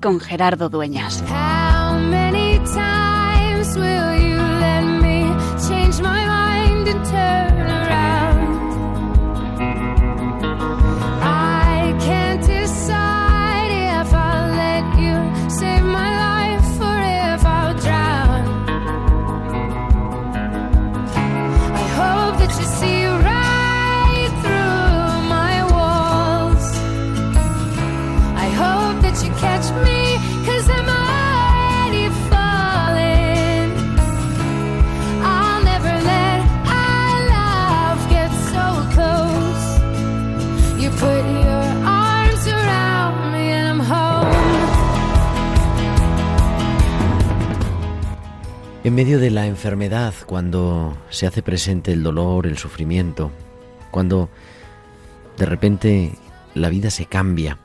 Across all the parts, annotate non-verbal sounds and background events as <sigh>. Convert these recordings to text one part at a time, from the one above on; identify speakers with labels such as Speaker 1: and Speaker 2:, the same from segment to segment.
Speaker 1: con Gerardo Dueñas.
Speaker 2: En medio de la enfermedad, cuando se hace presente el dolor, el sufrimiento, cuando de repente la vida se cambia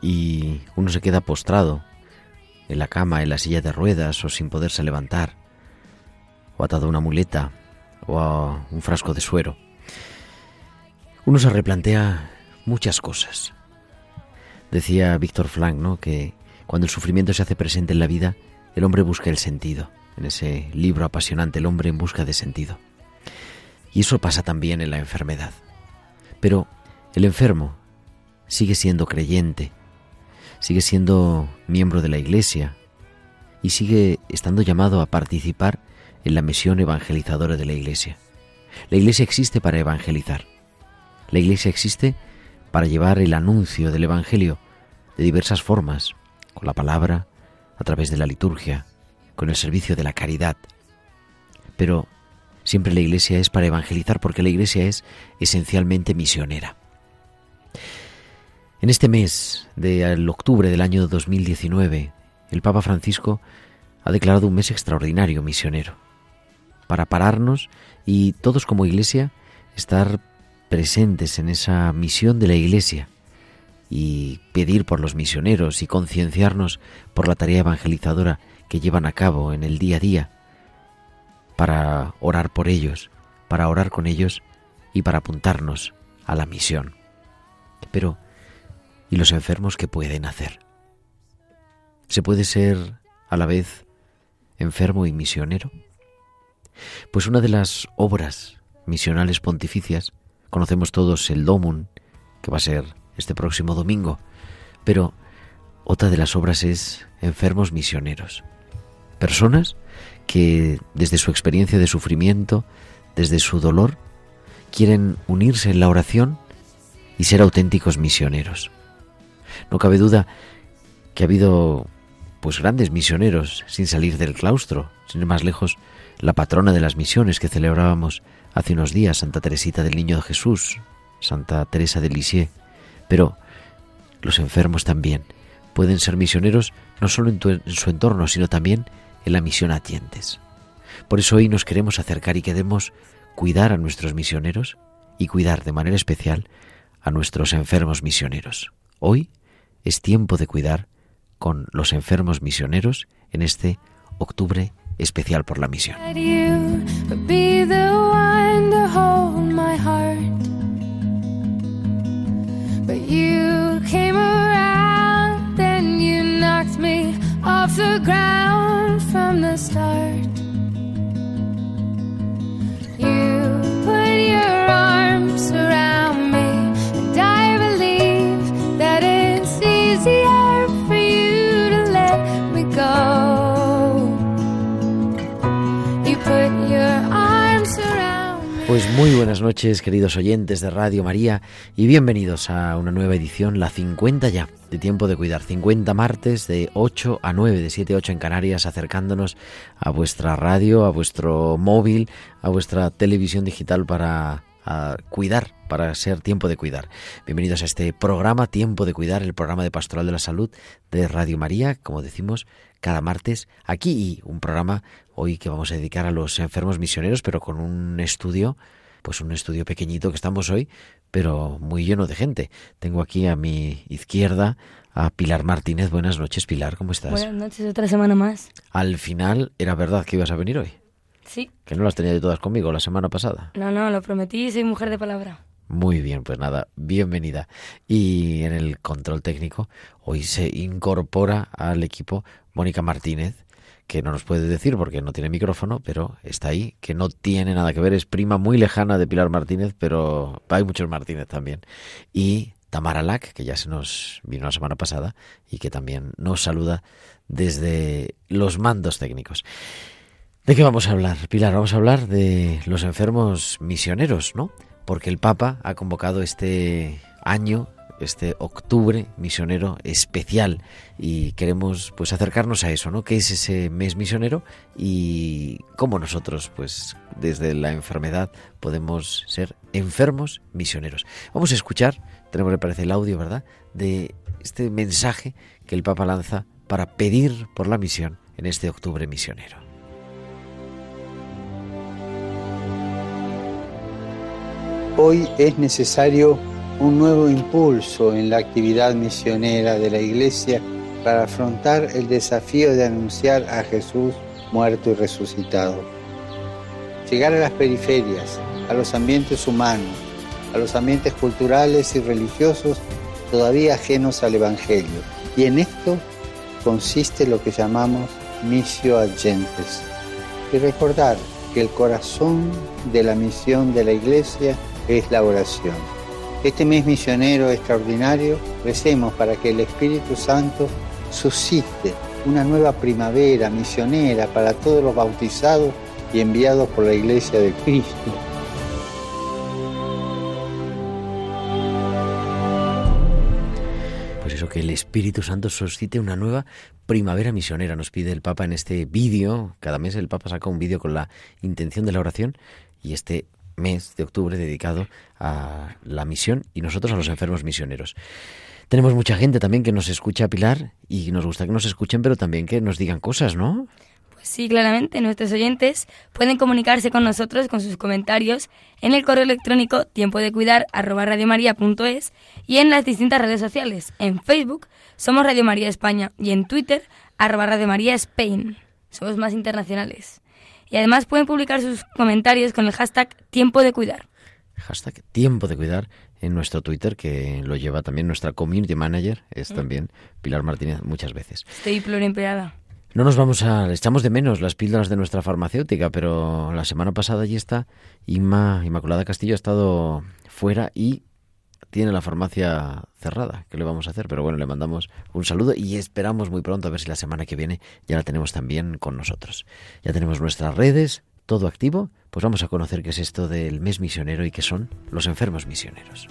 Speaker 2: y uno se queda postrado en la cama, en la silla de ruedas o sin poderse levantar, o atado a una muleta o a un frasco de suero, uno se replantea muchas cosas. Decía Víctor Frank, ¿no? que cuando el sufrimiento se hace presente en la vida, el hombre busca el sentido. En ese libro apasionante, El hombre en busca de sentido. Y eso pasa también en la enfermedad. Pero el enfermo sigue siendo creyente, sigue siendo miembro de la Iglesia y sigue estando llamado a participar en la misión evangelizadora de la Iglesia. La Iglesia existe para evangelizar. La Iglesia existe para llevar el anuncio del Evangelio de diversas formas, con la palabra, a través de la liturgia, con el servicio de la caridad. Pero siempre la Iglesia es para evangelizar porque la Iglesia es esencialmente misionera. En este mes de octubre del año 2019, el Papa Francisco ha declarado un mes extraordinario misionero, para pararnos y todos como Iglesia estar presentes en esa misión de la Iglesia y pedir por los misioneros y concienciarnos por la tarea evangelizadora que llevan a cabo en el día a día, para orar por ellos, para orar con ellos y para apuntarnos a la misión. Pero, ¿y los enfermos qué pueden hacer? ¿Se puede ser a la vez enfermo y misionero? Pues una de las obras misionales pontificias, conocemos todos el Domun, que va a ser este próximo domingo, pero otra de las obras es enfermos misioneros. Personas que desde su experiencia de sufrimiento, desde su dolor, quieren unirse en la oración y ser auténticos misioneros. No cabe duda que ha habido pues grandes misioneros sin salir del claustro, sin ir más lejos, la patrona de las misiones que celebrábamos hace unos días, Santa Teresita del Niño de Jesús, Santa Teresa de Lisieux, pero los enfermos también pueden ser misioneros no solo en, en su entorno, sino también en la misión a tientes. Por eso hoy nos queremos acercar y queremos cuidar a nuestros misioneros y cuidar de manera especial a nuestros enfermos misioneros. Hoy es tiempo de cuidar con los enfermos misioneros en este octubre especial por la misión.
Speaker 3: But you came around, then you knocked me the ground from the start. You put
Speaker 2: Pues muy buenas noches, queridos oyentes de Radio María, y bienvenidos a una nueva edición, la 50 ya, de Tiempo de Cuidar. 50 martes de 8 a 9, de 7 a 8 en Canarias, acercándonos a vuestra radio, a vuestro móvil, a vuestra televisión digital para a cuidar, para ser tiempo de cuidar. Bienvenidos a este programa Tiempo de Cuidar, el programa de Pastoral de la Salud de Radio María, como decimos, cada martes aquí y un programa hoy que vamos a dedicar a los enfermos misioneros, pero con un estudio, pues un estudio pequeñito que estamos hoy, pero muy lleno de gente. Tengo aquí a mi izquierda a Pilar Martínez. Buenas noches, Pilar, ¿cómo estás?
Speaker 4: Buenas noches, otra semana más.
Speaker 2: Al final, ¿era verdad que ibas a venir hoy?
Speaker 4: Sí.
Speaker 2: Que no las tenía de todas conmigo la semana pasada.
Speaker 4: No, no, lo prometí, soy mujer de palabra.
Speaker 2: Muy bien, pues nada, bienvenida. Y en el control técnico, hoy se incorpora al equipo Mónica Martínez, que no nos puede decir porque no tiene micrófono, pero está ahí, que no tiene nada que ver, es prima muy lejana de Pilar Martínez, pero hay muchos Martínez también. Y Tamara Lack, que ya se nos vino la semana pasada y que también nos saluda desde los mandos técnicos. ¿De qué vamos a hablar, Pilar? Vamos a hablar de los enfermos misioneros, ¿no? Porque el Papa ha convocado este año, este octubre misionero especial y queremos pues acercarnos a eso, ¿no? ¿Qué es ese mes misionero y cómo nosotros pues desde la enfermedad podemos ser enfermos misioneros? Vamos a escuchar, tenemos me parece el audio, ¿verdad? De este mensaje que el Papa lanza para pedir por la misión en este octubre misionero.
Speaker 5: Hoy es necesario un nuevo impulso en la actividad misionera de la Iglesia para afrontar el desafío de anunciar a Jesús muerto y resucitado. Llegar a las periferias, a los ambientes humanos, a los ambientes culturales y religiosos todavía ajenos al Evangelio. Y en esto consiste lo que llamamos missio agentes. Y recordar que el corazón de la misión de la Iglesia es la oración. Este mes misionero extraordinario, recemos para que el Espíritu Santo suscite una nueva primavera misionera para todos los bautizados y enviados por la Iglesia de Cristo.
Speaker 2: Pues eso, que el Espíritu Santo suscite una nueva primavera misionera, nos pide el Papa en este vídeo. Cada mes el Papa saca un vídeo con la intención de la oración y este mes de octubre dedicado a la misión y nosotros a los enfermos misioneros. Tenemos mucha gente también que nos escucha, Pilar, y nos gusta que nos escuchen, pero también que nos digan cosas, ¿no?
Speaker 4: Pues sí, claramente, nuestros oyentes pueden comunicarse con nosotros con sus comentarios en el correo electrónico tiempo de cuidar y en las distintas redes sociales. En Facebook somos Radio María España y en Twitter arroba Radio María Spain. Somos más internacionales. Y además pueden publicar sus comentarios con el hashtag Tiempo de Cuidar.
Speaker 2: Hashtag Tiempo de Cuidar en nuestro Twitter, que lo lleva también nuestra community manager, es mm. también Pilar Martínez, muchas veces.
Speaker 4: Estoy pluriempleada.
Speaker 2: No nos vamos a... Echamos de menos las píldoras de nuestra farmacéutica, pero la semana pasada allí está Inma, Inmaculada Castillo ha estado fuera y tiene la farmacia cerrada. ¿Qué le vamos a hacer? Pero bueno, le mandamos un saludo y esperamos muy pronto a ver si la semana que viene ya la tenemos también con nosotros. Ya tenemos nuestras redes, todo activo. Pues vamos a conocer qué es esto del mes misionero y qué son los enfermos misioneros.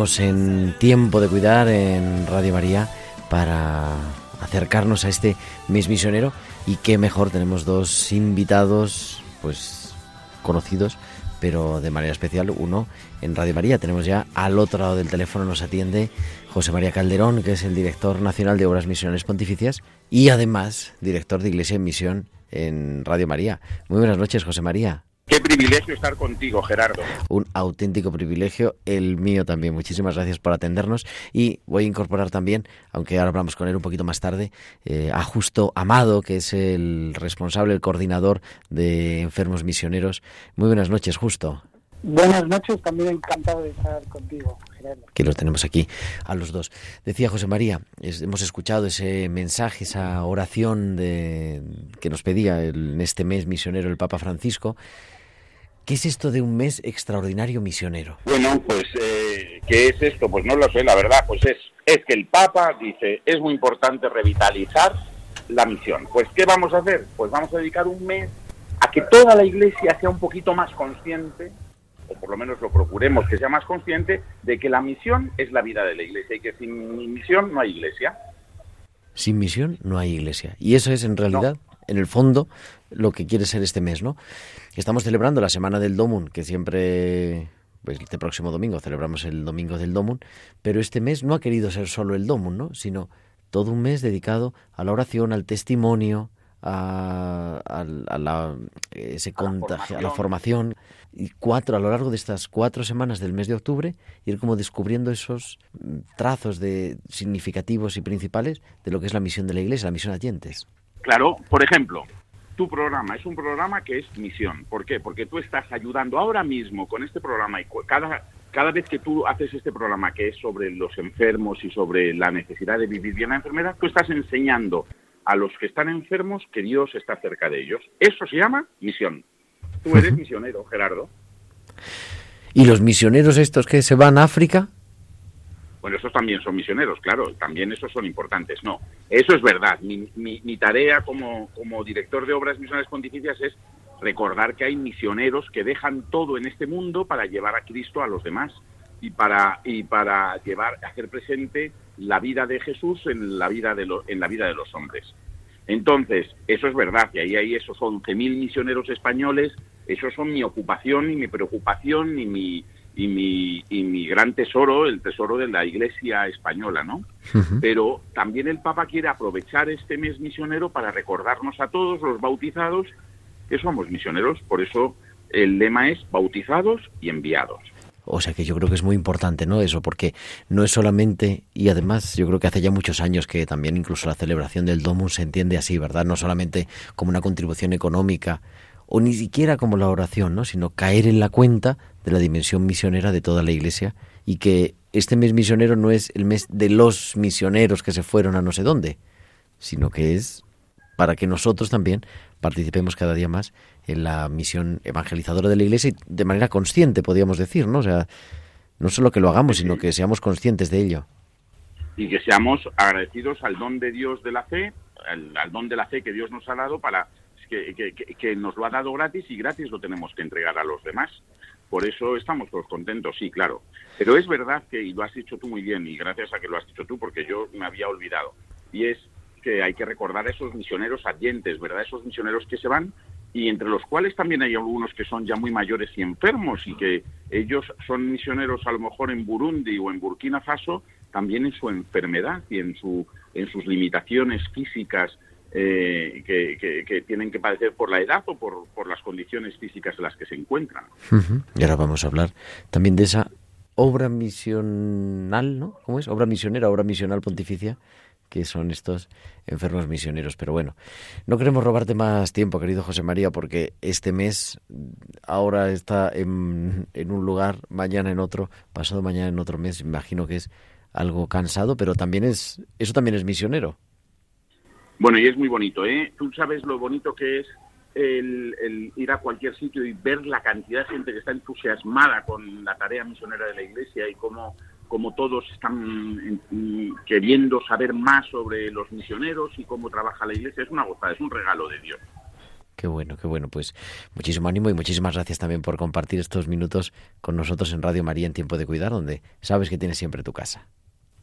Speaker 2: En Tiempo de Cuidar en Radio María para acercarnos a este mes misionero y qué mejor tenemos dos invitados pues conocidos pero de manera especial uno en Radio María. Tenemos ya al otro lado del teléfono, nos atiende José María Calderón, que es el director nacional de Obras Misionales Pontificias y además director de Iglesia en Misión en Radio María. Muy buenas noches, José María.
Speaker 6: Qué privilegio estar contigo, Gerardo.
Speaker 2: Un auténtico privilegio, el mío también. Muchísimas gracias por atendernos. Y voy a incorporar también, aunque ahora hablamos con él un poquito más tarde, eh, a Justo Amado, que es el responsable, el coordinador de enfermos misioneros. Muy buenas noches, Justo.
Speaker 7: Buenas noches, también encantado de estar contigo, Gerardo.
Speaker 2: Que los tenemos aquí a los dos. Decía José María, hemos escuchado ese mensaje, esa oración de, que nos pedía en este mes misionero el Papa Francisco. ¿Qué es esto de un mes extraordinario misionero?
Speaker 6: Bueno, pues, eh, ¿qué es esto? Pues no lo sé, la verdad, pues es, es que el Papa dice, es muy importante revitalizar la misión. Pues, ¿qué vamos a hacer? Pues vamos a dedicar un mes a que toda la Iglesia sea un poquito más consciente, o por lo menos lo procuremos que sea más consciente, de que la misión es la vida de la Iglesia y que sin misión no hay Iglesia.
Speaker 2: Sin misión no hay Iglesia. Y eso es en realidad en el fondo, lo que quiere ser este mes, ¿no? Estamos celebrando la Semana del Domun, que siempre, pues este próximo domingo celebramos el Domingo del Domun, pero este mes no ha querido ser solo el Domun, ¿no? Sino todo un mes dedicado a la oración, al testimonio, a, la, ese contagio, a la formación. Y cuatro, a lo largo de estas cuatro semanas del mes de octubre, ir como descubriendo esos trazos de significativos y principales de lo que es la misión de la Iglesia, la misión a.
Speaker 6: Claro, por ejemplo, tu programa es un programa que es misión. ¿Por qué? Porque tú estás ayudando ahora mismo con este programa y cada, cada vez que tú haces este programa que es sobre los enfermos y sobre la necesidad de vivir bien la enfermedad, tú estás enseñando a los que están enfermos que Dios está cerca de ellos. Eso se llama misión. Tú eres <laughs> misionero, Gerardo.
Speaker 2: ¿Y los misioneros estos que se van a África?
Speaker 6: Bueno, esos también son misioneros, claro, también esos son importantes. No, eso es verdad. Mi, mi, tarea como, director de obras misionales pontificias es recordar que hay misioneros que dejan todo en este mundo para llevar a Cristo a los demás y para y para llevar hacer presente la vida de Jesús en la vida de en la vida de los hombres. Entonces, eso es verdad, y ahí hay esos 11.000 misioneros españoles, eso son mi ocupación y mi preocupación y mi y mi, y mi gran tesoro, el tesoro de la Iglesia española, ¿no? Pero también el Papa quiere aprovechar este mes misionero para recordarnos a todos los bautizados que somos misioneros, por eso el lema es bautizados y enviados.
Speaker 2: O sea que yo creo que es muy importante, ¿no? Eso, porque no es solamente, y además yo creo que hace ya muchos años que también incluso la celebración del Domus se entiende así, ¿verdad? No solamente como una contribución económica o ni siquiera como la oración, ¿no? sino caer en la cuenta de la dimensión misionera de toda la Iglesia y que este mes misionero no es el mes de los misioneros que se fueron a no sé dónde, sino que es para que nosotros también participemos cada día más en la misión evangelizadora de la Iglesia y de manera consciente, podríamos decir, ¿no? O sea, no solo que lo hagamos, sino que seamos conscientes de ello.
Speaker 6: Y que seamos agradecidos al don de Dios de la fe, al don de la fe que Dios nos ha dado para que, nos lo ha dado gratis y gratis lo tenemos que entregar a los demás. Por eso estamos todos contentos, sí, claro. Pero es verdad que, y lo has dicho tú muy bien, y gracias a que lo has dicho tú, porque yo me había olvidado, y es que hay que recordar a esos misioneros ardientes, ¿verdad? Esos misioneros que se van y entre los cuales también hay algunos que son ya muy mayores y enfermos y que ellos son misioneros a lo mejor en Burundi o en Burkina Faso también en su enfermedad y en su en sus limitaciones físicas eh, que, tienen que padecer por la edad o por, las condiciones físicas en las que se encuentran.
Speaker 2: Y ahora vamos a hablar también de esa obra misional, ¿no? ¿Cómo es? Obra misionera, obra misional pontificia que son estos enfermos misioneros. Pero bueno, no queremos robarte más tiempo, querido José María, porque este mes ahora está en un lugar, mañana en otro, pasado mañana en otro mes. Imagino que es algo cansado, pero también es, eso también es misionero.
Speaker 6: Bueno, y es muy bonito, ¿eh? Tú sabes lo bonito que es el, ir a cualquier sitio y ver la cantidad de gente que está entusiasmada con la tarea misionera de la Iglesia y cómo, cómo todos están queriendo saber más sobre los misioneros y cómo trabaja la Iglesia. Es una gozada, es un regalo de Dios.
Speaker 2: Qué bueno, qué bueno. Pues muchísimo ánimo y muchísimas gracias también por compartir estos minutos con nosotros en Radio María en Tiempo de Cuidar, donde sabes que tienes siempre tu casa.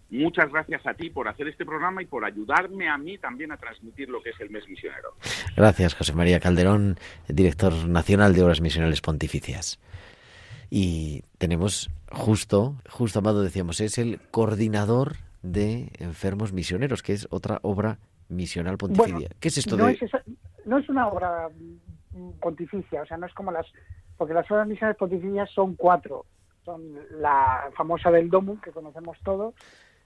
Speaker 6: Muchas gracias a ti por hacer este programa y por ayudarme a mí también a transmitir lo que es el mes misionero.
Speaker 2: Gracias, José María Calderón, director nacional de Obras Misionales Pontificias. Y tenemos justo, justo Amado decíamos, es el coordinador de enfermos misioneros, que es otra obra misional pontificia. ¿Qué es esto
Speaker 7: no
Speaker 2: de...?
Speaker 7: Es no es una obra pontificia, o sea, no es como las... Porque las obras misionales pontificias son cuatro. Son la famosa del Domus, que conocemos todos,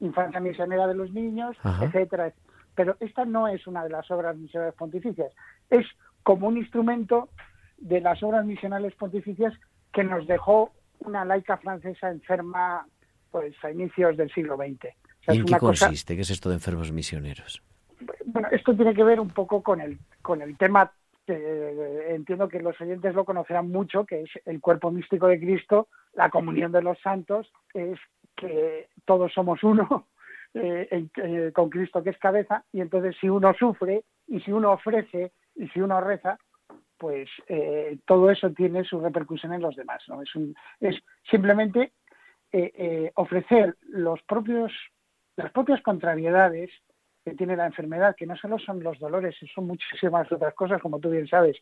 Speaker 7: Infancia Misionera de los Niños,
Speaker 2: Ajá.
Speaker 7: etcétera. Pero esta no es una de las obras misionales pontificias. Es como un instrumento de las obras misionales pontificias que nos dejó una laica francesa enferma pues a inicios del siglo XX. O sea,
Speaker 2: ¿Y
Speaker 7: es
Speaker 2: en qué
Speaker 7: una cosa-
Speaker 2: consiste? ¿Qué es esto de enfermos misioneros?
Speaker 7: bueno, esto tiene que ver un poco con el, con el tema que entiendo que los oyentes lo conocerán mucho, que es el cuerpo místico de Cristo, la comunión de los santos, es que todos somos uno <laughs> eh, en- eh, con Cristo que es cabeza, y entonces si uno sufre y si uno ofrece y si uno reza, pues eh, todo eso tiene su repercusión en los demás. ¿no? Es, un- es simplemente ofrecer los propios, las propias contrariedades que tiene la enfermedad, que no solo son los dolores, son muchísimas otras cosas, como tú bien sabes,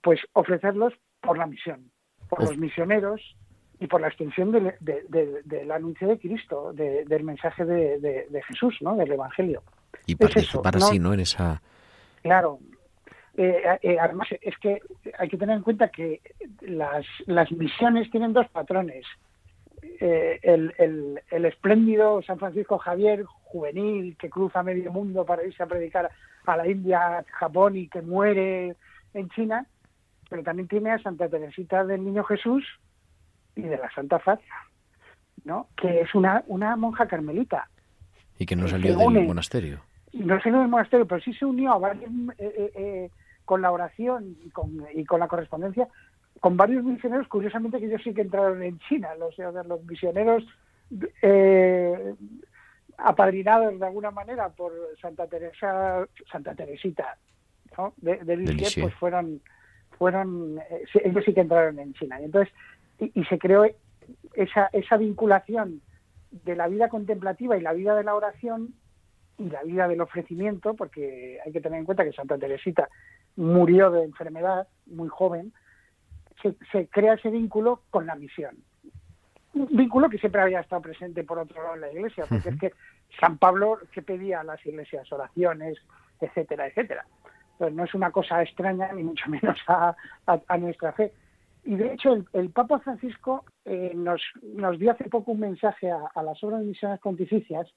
Speaker 7: pues ofrecerlos por la misión, por
Speaker 2: Uf.
Speaker 7: los misioneros y por la extensión del, de- de- del anuncio de Cristo, de- del mensaje de, Jesús, ¿no? del Evangelio.
Speaker 2: Y
Speaker 7: Es
Speaker 2: participar
Speaker 7: eso,
Speaker 2: así,
Speaker 7: ¿no?
Speaker 2: ¿no? En esa...
Speaker 7: Claro. Eh, eh, además, es que hay que tener en cuenta que las, las misiones tienen dos patrones. Eh, el, el, el espléndido San Francisco Javier, juvenil, que cruza medio mundo para irse a predicar a la India, a Japón y que muere en China, pero también tiene a Santa Teresita del Niño Jesús y de la Santa Fátima, ¿no? que es una, una monja carmelita
Speaker 2: Y que no
Speaker 7: que
Speaker 2: salió
Speaker 7: une.
Speaker 2: del monasterio.
Speaker 7: no salió del monasterio, pero sí se unió a varios, eh, eh, eh, con la oración y con, y con la correspondencia con varios misioneros, curiosamente que ellos sí que entraron en China, los, los misioneros eh, apadrinados de alguna manera por Santa Teresa, Santa Teresita, ¿no? de, de Lisieux, pues fueron, fueron eh, ellos sí que entraron en China. Y entonces, y, y se creó esa, esa vinculación de la vida contemplativa y la vida de la oración y la vida del ofrecimiento, porque hay que tener en cuenta que Santa Teresita murió de enfermedad muy joven, se, se crea ese vínculo con la misión. Un vínculo que siempre había estado presente por otro lado en la iglesia, porque es que San Pablo que pedía a las iglesias oraciones, etcétera, etcétera. Entonces no es una cosa extraña ni mucho menos a, a- a nuestra fe. Y de hecho el, el Papa Francisco eh, nos, nos dio hace poco un mensaje a, a las obras misiones pontificias,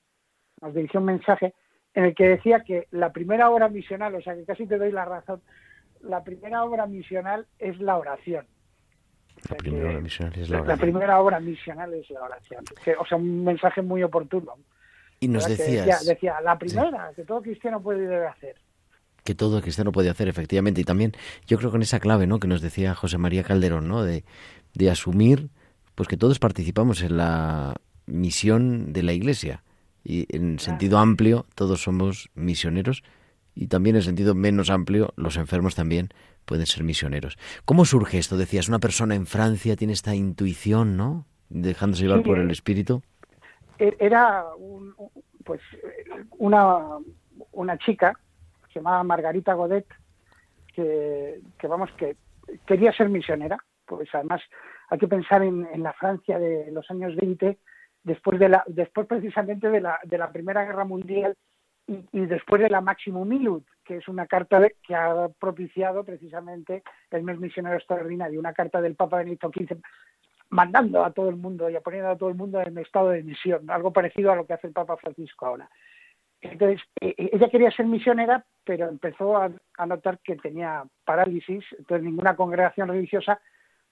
Speaker 7: nos dirigió un mensaje en el que decía que la primera obra misional, o sea que casi te doy la razón, la primera obra misional es la oración.
Speaker 2: La primera obra misional es la
Speaker 7: la
Speaker 2: oración.
Speaker 7: primera obra misional es la oración. O sea, un mensaje muy oportuno.
Speaker 2: Y nos decías
Speaker 7: decía, decía, la primera, que todo cristiano puede y debe hacer.
Speaker 2: Que todo cristiano puede hacer, efectivamente. Y también yo creo con esa clave, ¿no? Que nos decía José María Calderón, ¿no? De, de asumir, pues que todos participamos en la misión de la Iglesia. Y en sentido amplio, todos somos misioneros. Y también en sentido menos amplio, los enfermos también pueden ser misioneros. ¿Cómo surge esto? Decías, una persona en Francia tiene esta intuición, ¿no? Dejándose llevar
Speaker 7: Sí.
Speaker 2: por el espíritu.
Speaker 7: E- Era un- un- pues eh, una, una chica, se llamaba Margarita Godet, que, vamos, que quería ser misionera. Pues además hay que pensar en, en la Francia de los años 20, después de la, después precisamente de la, de la Primera Guerra Mundial y, después de la Maximum Milut, que es una carta que ha propiciado precisamente el mes misionero extraordinario, una carta del Papa Benedicto XV mandando a todo el mundo y poniendo a todo el mundo en estado de misión, algo parecido a lo que hace el Papa Francisco ahora. Entonces, eh, eh, ella quería ser misionera, pero empezó a, notar que tenía parálisis, entonces ninguna congregación religiosa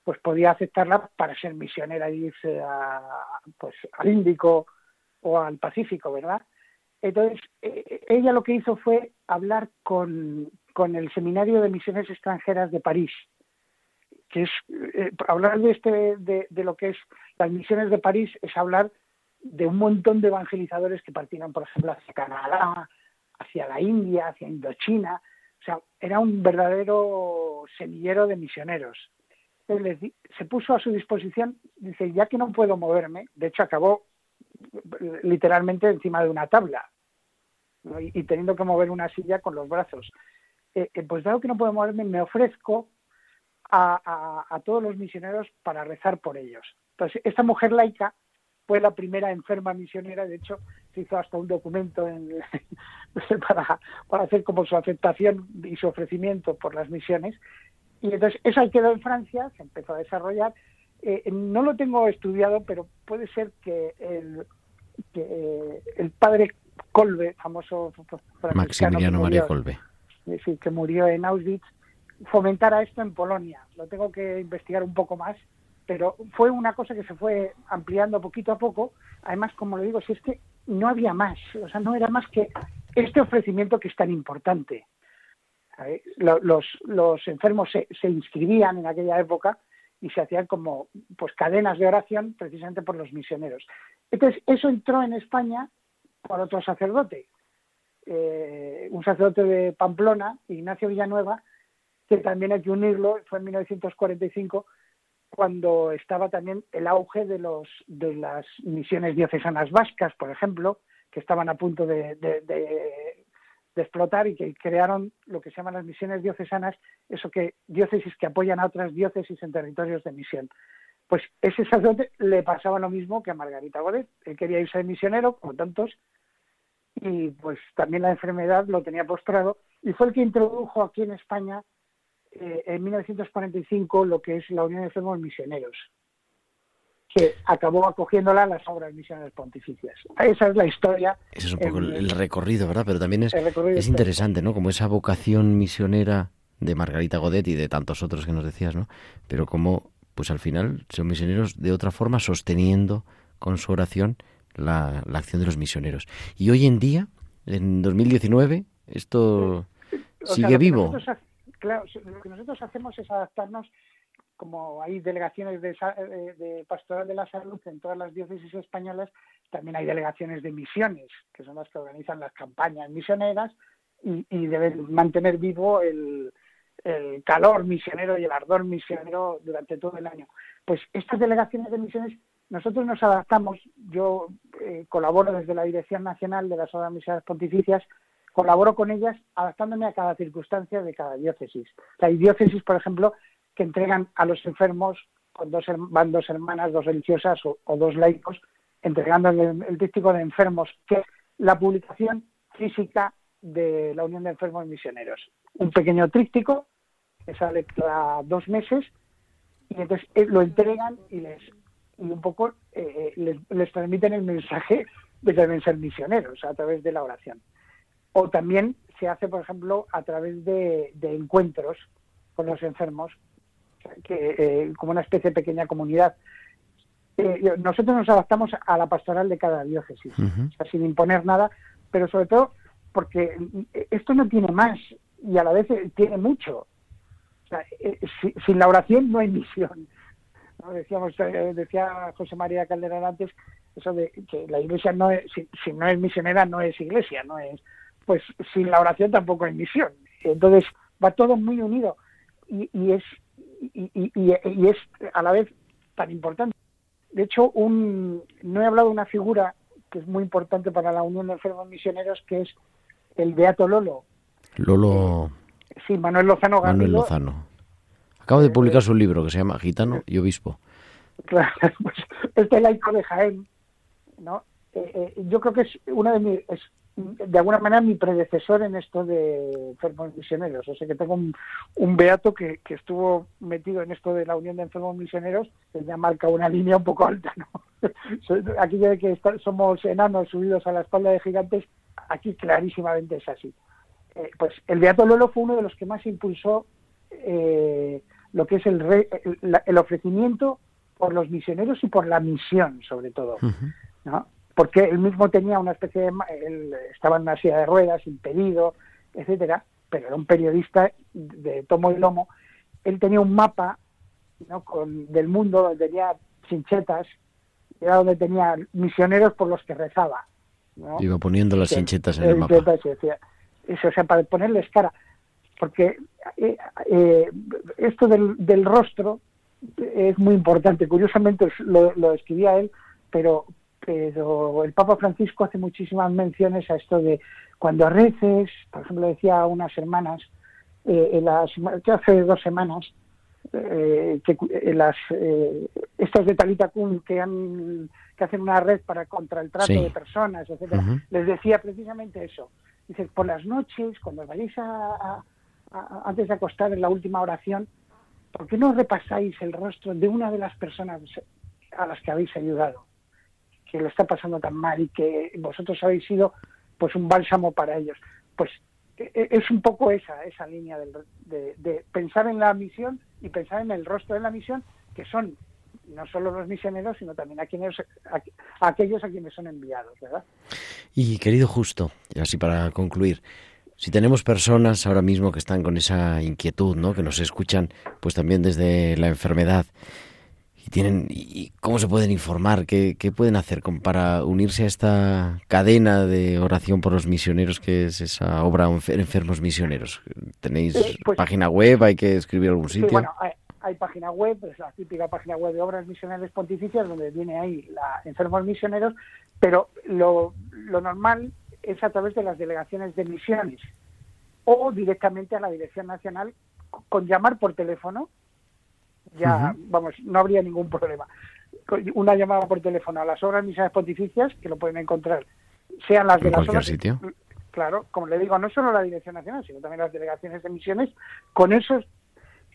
Speaker 7: pues podía aceptarla para ser misionera y irse a, pues, al Índico o al Pacífico, ¿verdad? Entonces, eh, ella lo que hizo fue hablar con, con, el Seminario de Misiones Extranjeras de París, que es hablar de, este, de, de, lo que es las misiones de París, es hablar de un montón de evangelizadores que partían, por ejemplo, hacia Canadá, hacia la India, hacia Indochina. O sea, era un verdadero semillero de misioneros. Entonces, se puso a su disposición, dice, ya que no puedo moverme, de hecho acabó literalmente encima de una tabla ¿no? y, y, teniendo que mover una silla con los brazos. Eh, eh, pues dado que no puedo moverme, me ofrezco a, a, a, todos los misioneros para rezar por ellos. Entonces, esta mujer laica fue la primera enferma misionera, de hecho, se hizo hasta un documento en, <laughs> para, para hacer como su aceptación y su ofrecimiento por las misiones, y entonces eso ahí quedó en Francia, se empezó a desarrollar. Eh, no lo tengo estudiado, pero puede ser que el, que, eh, el padre Colbe, famoso
Speaker 2: Maximiliano María Colbe,
Speaker 7: sí, que murió en Auschwitz, fomentara esto en Polonia. Lo tengo que investigar un poco más, pero fue una cosa que se fue ampliando poquito a poco. Además, como le digo, si es que no había más, o sea, no era más que este ofrecimiento que es tan importante los, los enfermos se, se, inscribían en aquella época y se hacían como pues cadenas de oración precisamente por los misioneros. Entonces, eso entró en España por otro sacerdote, eh, un sacerdote de Pamplona, Ignacio Villanueva, que también hay que unirlo, fue en 1945 cuando estaba también el auge de los de las misiones diocesanas vascas, por ejemplo, que estaban a punto de, de, de explotar y que crearon lo que se llaman las misiones diocesanas, eso que diócesis que apoyan a otras diócesis en territorios de misión. Pues ese sacerdote le pasaba lo mismo que a Margarita Godet. Él quería irse de misionero, como tantos, y pues también la enfermedad lo tenía postrado, y fue el que introdujo aquí en España eh, en 1945 lo que es la Unión de Enfermos Misioneros, que acabó acogiéndola a las obras misioneras pontificias. Esa es la historia.
Speaker 2: Ese es un poco el, el recorrido, ¿verdad? Pero también es, es interesante, ¿no? Como esa vocación misionera de Margarita Godet y de tantos otros que nos decías, ¿no? Pero como, pues al final son misioneros de otra forma sosteniendo con su oración la, la acción de los misioneros. Y hoy en día, en 2019, esto
Speaker 7: o
Speaker 2: sigue
Speaker 7: sea,
Speaker 2: vivo.
Speaker 7: Nosotros, claro, lo que nosotros hacemos es adaptarnos como hay delegaciones de, de, pastoral de la salud en todas las diócesis españolas, también hay delegaciones de misiones, que son las que organizan las campañas misioneras y, deben mantener vivo el, el, calor misionero y el ardor misionero durante todo el año. Pues estas delegaciones de misiones, nosotros nos adaptamos, yo eh, colaboro desde la Dirección Nacional de las Obras Misioneras Pontificias, colaboro con ellas adaptándome a cada circunstancia de cada diócesis. O sea, hay diócesis, por ejemplo, que entregan a los enfermos con dos van dos hermanas, dos religiosas o, dos laicos, entregando el, tríptico de enfermos, que es la publicación física de la Unión de Enfermos Misioneros. Un pequeño tríptico que sale cada dos meses y entonces eh, lo entregan y les y un poco eh, les, les transmiten el mensaje de que deben ser misioneros a través de la oración. O también se hace, por ejemplo, a través de, de encuentros con los enfermos que, eh, como una especie de pequeña comunidad. Eh, nosotros nos adaptamos a la pastoral de cada diócesis, uh -huh. o sea, sin imponer nada, pero sobre todo porque esto no tiene más y a la vez tiene mucho. O sea, eh, sin la oración no hay <laughs> misión. ¿no? Decíamos, eh, decía José María Calderón antes, eso de que la iglesia no es, si, si, no es misionera no es iglesia, no es, pues sin la oración tampoco hay misión. Entonces va todo muy unido y, y es y, y, y, es a la vez tan importante. De hecho, un, no he hablado de una figura que es muy importante para la Unión de Enfermos Misioneros, que es el Beato Lolo.
Speaker 2: Lolo.
Speaker 7: Eh, sí, Manuel Lozano Garrido.
Speaker 2: Manuel Lozano. Acabo de publicar su libro que se llama Gitano y Obispo.
Speaker 7: Claro, <laughs> pues este laico de Jaén, ¿no? Eh, eh, yo creo que es una de mis, es de alguna manera mi predecesor en esto de enfermos misioneros. O sea que tengo un, un beato que, que, estuvo metido en esto de la unión de enfermos misioneros, que ya marca una línea un poco alta, ¿no? <laughs> Aquí ya que somos enanos subidos a la espalda de gigantes, aquí clarísimamente es así. Eh, pues el Beato Lolo fue uno de los que más impulsó eh, lo que es el, el, ofrecimiento por los misioneros y por la misión, sobre todo, ¿no? Porque él mismo tenía una especie de... Él estaba en una silla de ruedas, impedido, etcétera, pero era un periodista de tomo y lomo. Él tenía un mapa ¿no? Con, del mundo donde tenía chinchetas, era donde tenía misioneros por los que rezaba. ¿no?
Speaker 2: Iba poniendo las chinchetas en el mapa.
Speaker 7: eso, o sea, para ponerles cara. Porque eh, eh, esto del, del, rostro es muy importante. Curiosamente lo, lo escribía él, pero, pero el Papa Francisco hace muchísimas menciones a esto de cuando reces, por ejemplo, decía unas hermanas, eh, en las, que hace dos semanas, eh, que las eh, estas de Talita Kun que han que hacen una red para contra el trato de personas, etcétera, les decía precisamente eso. Dice, por las noches, cuando vayáis a, antes de acostar en la última oración, ¿por qué no repasáis el rostro de una de las personas a las que habéis ayudado? Que lo está pasando tan mal y que vosotros habéis sido pues un bálsamo para ellos. Pues e, e, es un poco esa, esa línea de, pensar en la misión y pensar en el rostro de la misión, que son no solo los misioneros, sino también a, quienes, a, aquellos a quienes son enviados, ¿verdad?
Speaker 2: Y querido Justo, y así para concluir, si tenemos personas ahora mismo que están con esa inquietud, ¿no? que nos escuchan pues también desde la enfermedad, y tienen y cómo se pueden informar qué, qué pueden hacer para unirse a esta cadena de oración por los misioneros que es esa obra enfermos misioneros tenéis eh, pues página web hay que escribir algún sitio
Speaker 7: bueno hay, página web es la típica página web de obras misioneras pontificias donde viene ahí la enfermos misioneros pero lo, lo normal es a través de las delegaciones de misiones o directamente a la dirección nacional con llamar por teléfono ya, vamos, no habría ningún problema. Una llamada por teléfono a las obras misiones pontificias, que lo pueden encontrar, sean las de las obras.
Speaker 2: sitio?
Speaker 7: Claro, como le digo, no solo la Dirección Nacional, sino también las delegaciones de misiones, con esos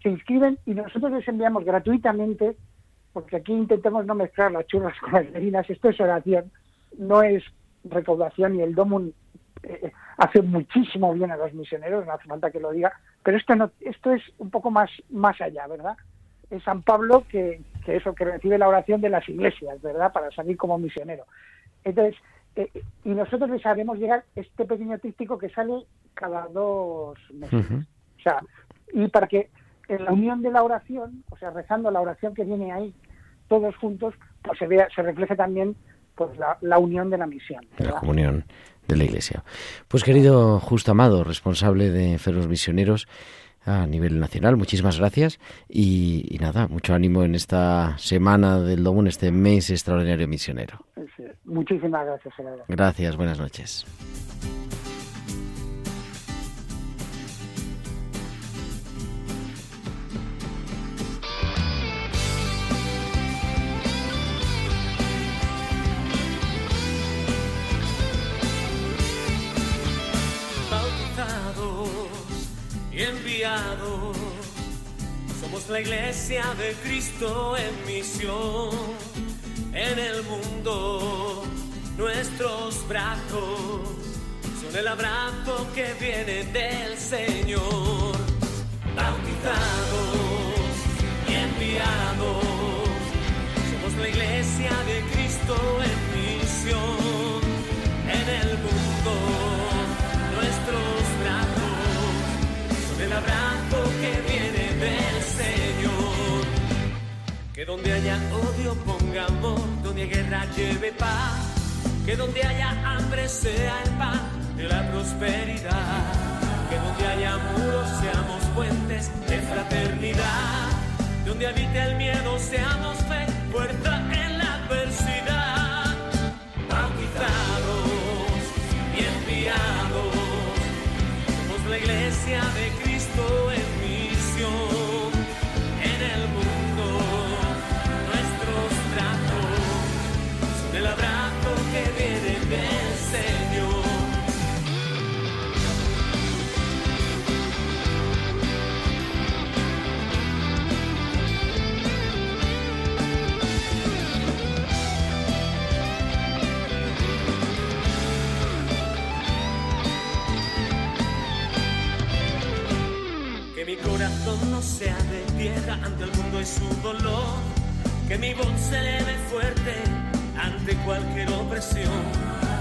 Speaker 7: se inscriben y nosotros les enviamos gratuitamente, porque aquí intentamos no mezclar las churras con las harinas, esto es oración, no es recaudación y el DOMUN eh, hace muchísimo bien a los misioneros, no hace falta que lo diga, pero esto no, esto es un poco más, más allá, ¿verdad? Es San Pablo que, que, eso, que recibe la oración de las iglesias, ¿verdad? Para salir como misionero. Entonces, eh, y nosotros les haremos llegar este pequeño tríptico que sale cada dos meses. O sea, y para que en la unión de la oración, o sea, rezando la oración que viene ahí, todos juntos, pues se vea, se refleje también pues la, la unión de la misión.
Speaker 2: La comunión de la Iglesia. Pues querido Justo Amado, responsable de Feros Misioneros, a nivel nacional. Muchísimas gracias y, nada, mucho ánimo en esta semana del en este mes extraordinario misionero.
Speaker 7: Muchísimas gracias.
Speaker 2: Gracias, buenas noches.
Speaker 8: Somos la iglesia de Cristo en misión en el mundo. Nuestros brazos son el abrazo que viene del Señor. Bautizados y enviados. Somos la iglesia de Cristo en misión abrazo que viene del Señor. Que donde haya odio ponga amor, donde haya guerra lleve paz. Que donde haya hambre sea el pan de la prosperidad. Que donde haya muros seamos puentes de fraternidad. Donde habite el miedo seamos fe, fuerza en la adversidad. Bautizados y enviados, somos la iglesia de corazón no sea de piedra ante el mundo y su dolor. Que mi voz se eleve fuerte ante cualquier opresión.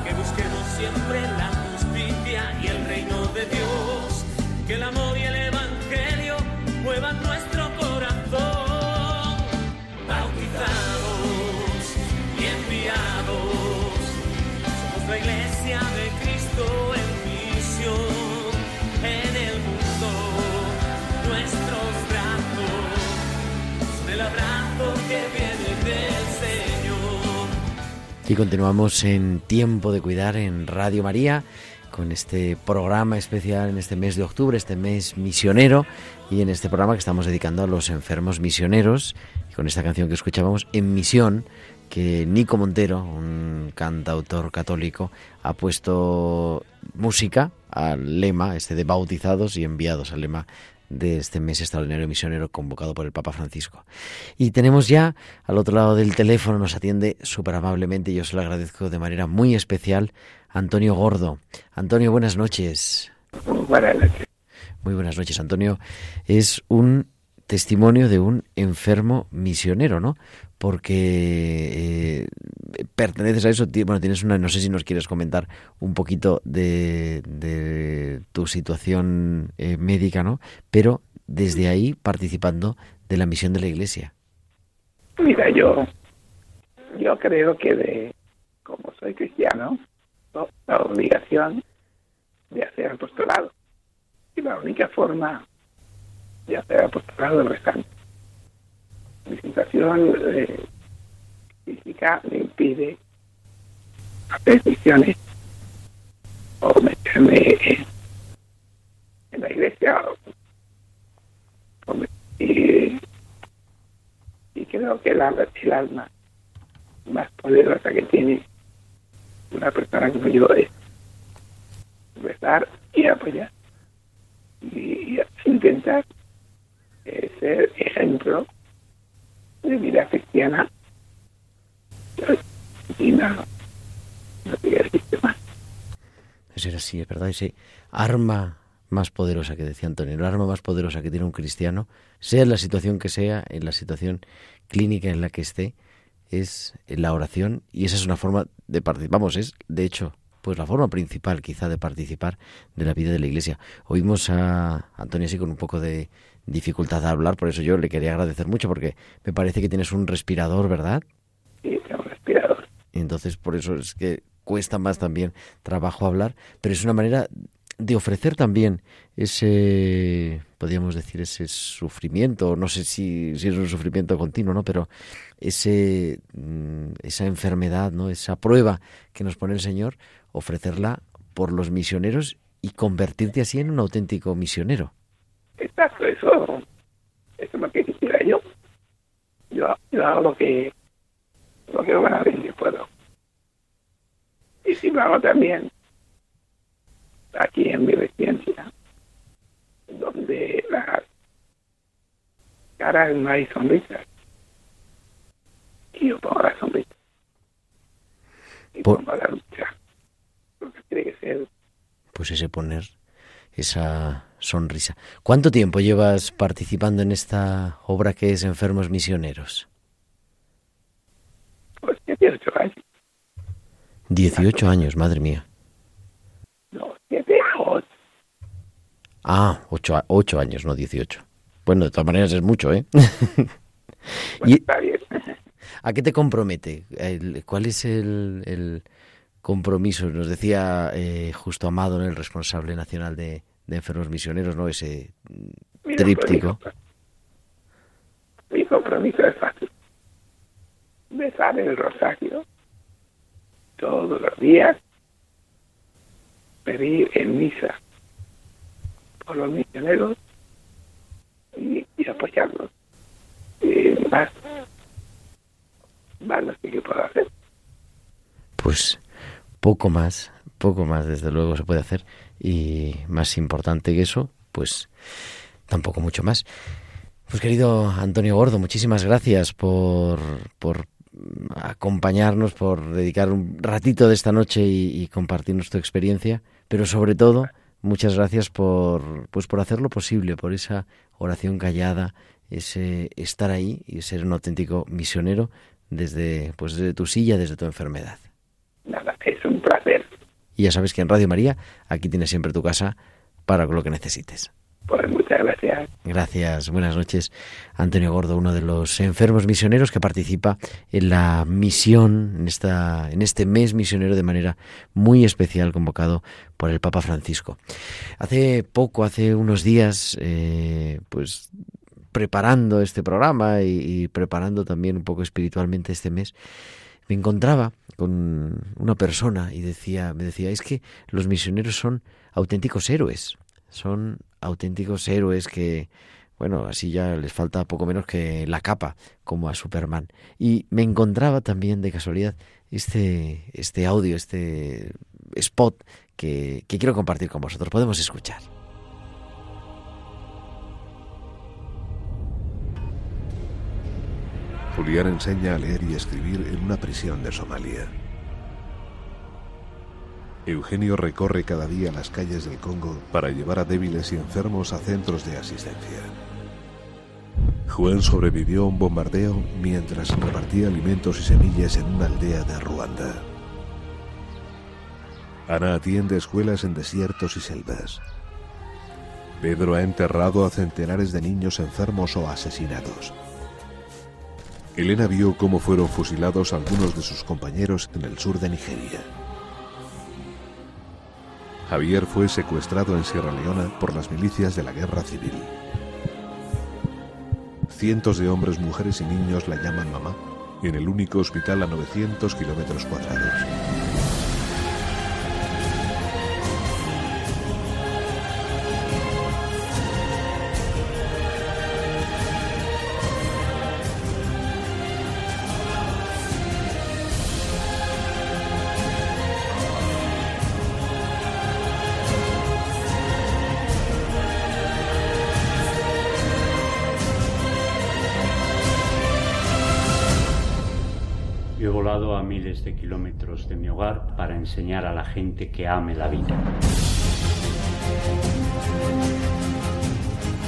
Speaker 8: Que busquemos siempre la justicia y el reino de Dios. Que el amor y el evangelio muevan nuestro Y
Speaker 2: continuamos en Tiempo de Cuidar en Radio María con este programa especial en este mes de octubre, este mes misionero y en este programa que estamos dedicando a los enfermos misioneros y con esta canción que escuchábamos en misión que Nico Montero, un cantautor católico, ha puesto música al lema este de bautizados y enviados al lema de este mes extraordinario misionero convocado por el Papa Francisco. Y tenemos ya al otro lado del teléfono, nos atiende súper amablemente, yo se lo agradezco de manera muy especial, Antonio Gordo. Antonio, buenas noches.
Speaker 9: Buenas noches.
Speaker 2: Muy buenas noches, Antonio. Es un testimonio de un enfermo misionero, ¿no? Porque eh, perteneces a eso, bueno, tienes una, no sé si nos quieres comentar un poquito de, de tu situación eh, médica, ¿no? Pero desde ahí participando de la misión de la Iglesia.
Speaker 9: Mira, yo, yo creo que de, como soy cristiano, la obligación de hacer apostolado. Y la única forma de hacer apostolado es rezando. Mi situación eh, física me impide hacer misiones o meterme en, la iglesia y, creo que la, el alma más poderosa que tiene una persona como yo es rezar y apoyar y intentar eh, ser ejemplo de vida cristiana y no, no te voy a decir más.
Speaker 2: Eso era así, es verdad, ese arma más poderosa que decía Antonio, el arma más poderosa que tiene un cristiano, sea en la situación que sea, en la situación clínica en la que esté, es la oración y esa es una forma de participar, vamos, es de hecho pues la forma principal quizá de participar de la vida de la iglesia. Oímos a Antonio así con un poco de dificultad a hablar, por eso yo le quería agradecer mucho porque me parece que tienes un respirador, ¿verdad?
Speaker 9: Sí, tengo un respirador.
Speaker 2: Y entonces por eso es que cuesta más también trabajo hablar, pero es una manera de ofrecer también ese, podríamos decir, ese sufrimiento, no sé si, si es un sufrimiento continuo, ¿no? Pero ese, mm, esa enfermedad, ¿no? Esa prueba que nos pone el Señor, ofrecerla por los misioneros y convertirte así en un auténtico misionero.
Speaker 9: Exacto, eso, eso es lo que quisiera yo. Yo, yo hago lo que, lo que buenamente puedo. Y si lo hago también aquí en mi residencia, donde las caras no hay sonrisas. Y yo pongo la sonrisa. Y
Speaker 2: Por-
Speaker 9: pongo la lucha. Porque tiene que ser
Speaker 2: Pues ese poner esa sonrisa. ¿Cuánto tiempo llevas participando en esta obra que es Enfermos Misioneros?
Speaker 9: pues 18 años.
Speaker 2: 18 años, madre mía.
Speaker 9: No, 7 o
Speaker 2: Ah, 8, ocho años, no 18. Bueno, de todas maneras es mucho, ¿eh? <laughs>
Speaker 9: Bueno,
Speaker 2: ¿Y
Speaker 9: está bien. <laughs>
Speaker 2: a qué te compromete? ¿Cuál es el, el compromiso? Nos decía eh, Justo Amado, el responsable nacional de, de Enfermos Misioneros, ¿no? Ese mm,
Speaker 9: Mira,
Speaker 2: tríptico.
Speaker 9: Mi compromiso es fácil. Besar el rosario todos los días, pedir en misa por los misioneros y, y apoyarlos. Más, más lo que yo puedo hacer.
Speaker 2: Pues poco más, poco más desde luego se puede hacer y más importante que eso, pues tampoco mucho más. Pues querido Antonio Gordo, muchísimas gracias por, por acompañarnos, por dedicar un ratito de esta noche y, compartirnos tu experiencia, pero sobre todo muchas gracias por, pues por hacer lo posible, por esa oración callada, ese estar ahí y ser un auténtico misionero desde, pues desde tu silla, desde tu enfermedad.
Speaker 9: Nada, es un placer.
Speaker 2: Y ya sabes que en Radio María aquí tienes siempre tu casa para lo que necesites.
Speaker 9: Pues muchas gracias.
Speaker 2: Gracias, buenas noches. Antonio Gordo, uno de los enfermos misioneros que participa en la misión, en, esta, en este mes misionero de manera muy especial, convocado por el Papa Francisco. Hace poco, hace unos días, eh, pues preparando este programa y, y preparando también un poco espiritualmente este mes, me encontraba con una persona y decía, me decía, es que los misioneros son auténticos héroes, son auténticos héroes que, bueno, así ya les falta poco menos que la capa, como a Superman. Y me encontraba también de casualidad este, este audio, este spot que, que quiero compartir con vosotros. Podemos escuchar.
Speaker 10: Julián enseña a leer y escribir en una prisión de Somalia. Eugenio recorre cada día las calles del Congo para llevar a débiles y enfermos a centros de asistencia. Juan sobrevivió a un bombardeo mientras repartía alimentos y semillas en una aldea de Ruanda. Ana atiende escuelas en desiertos y selvas. Pedro ha enterrado a centenares de niños enfermos o asesinados. Elena vio cómo fueron fusilados algunos de sus compañeros en el sur de Nigeria. Javier fue secuestrado en Sierra Leona por las milicias de la guerra civil. Cientos de hombres, mujeres y niños la llaman mamá en el único hospital a 900 kilómetros cuadrados.
Speaker 11: A miles de kilómetros de mi hogar para enseñar a la gente que ame la vida.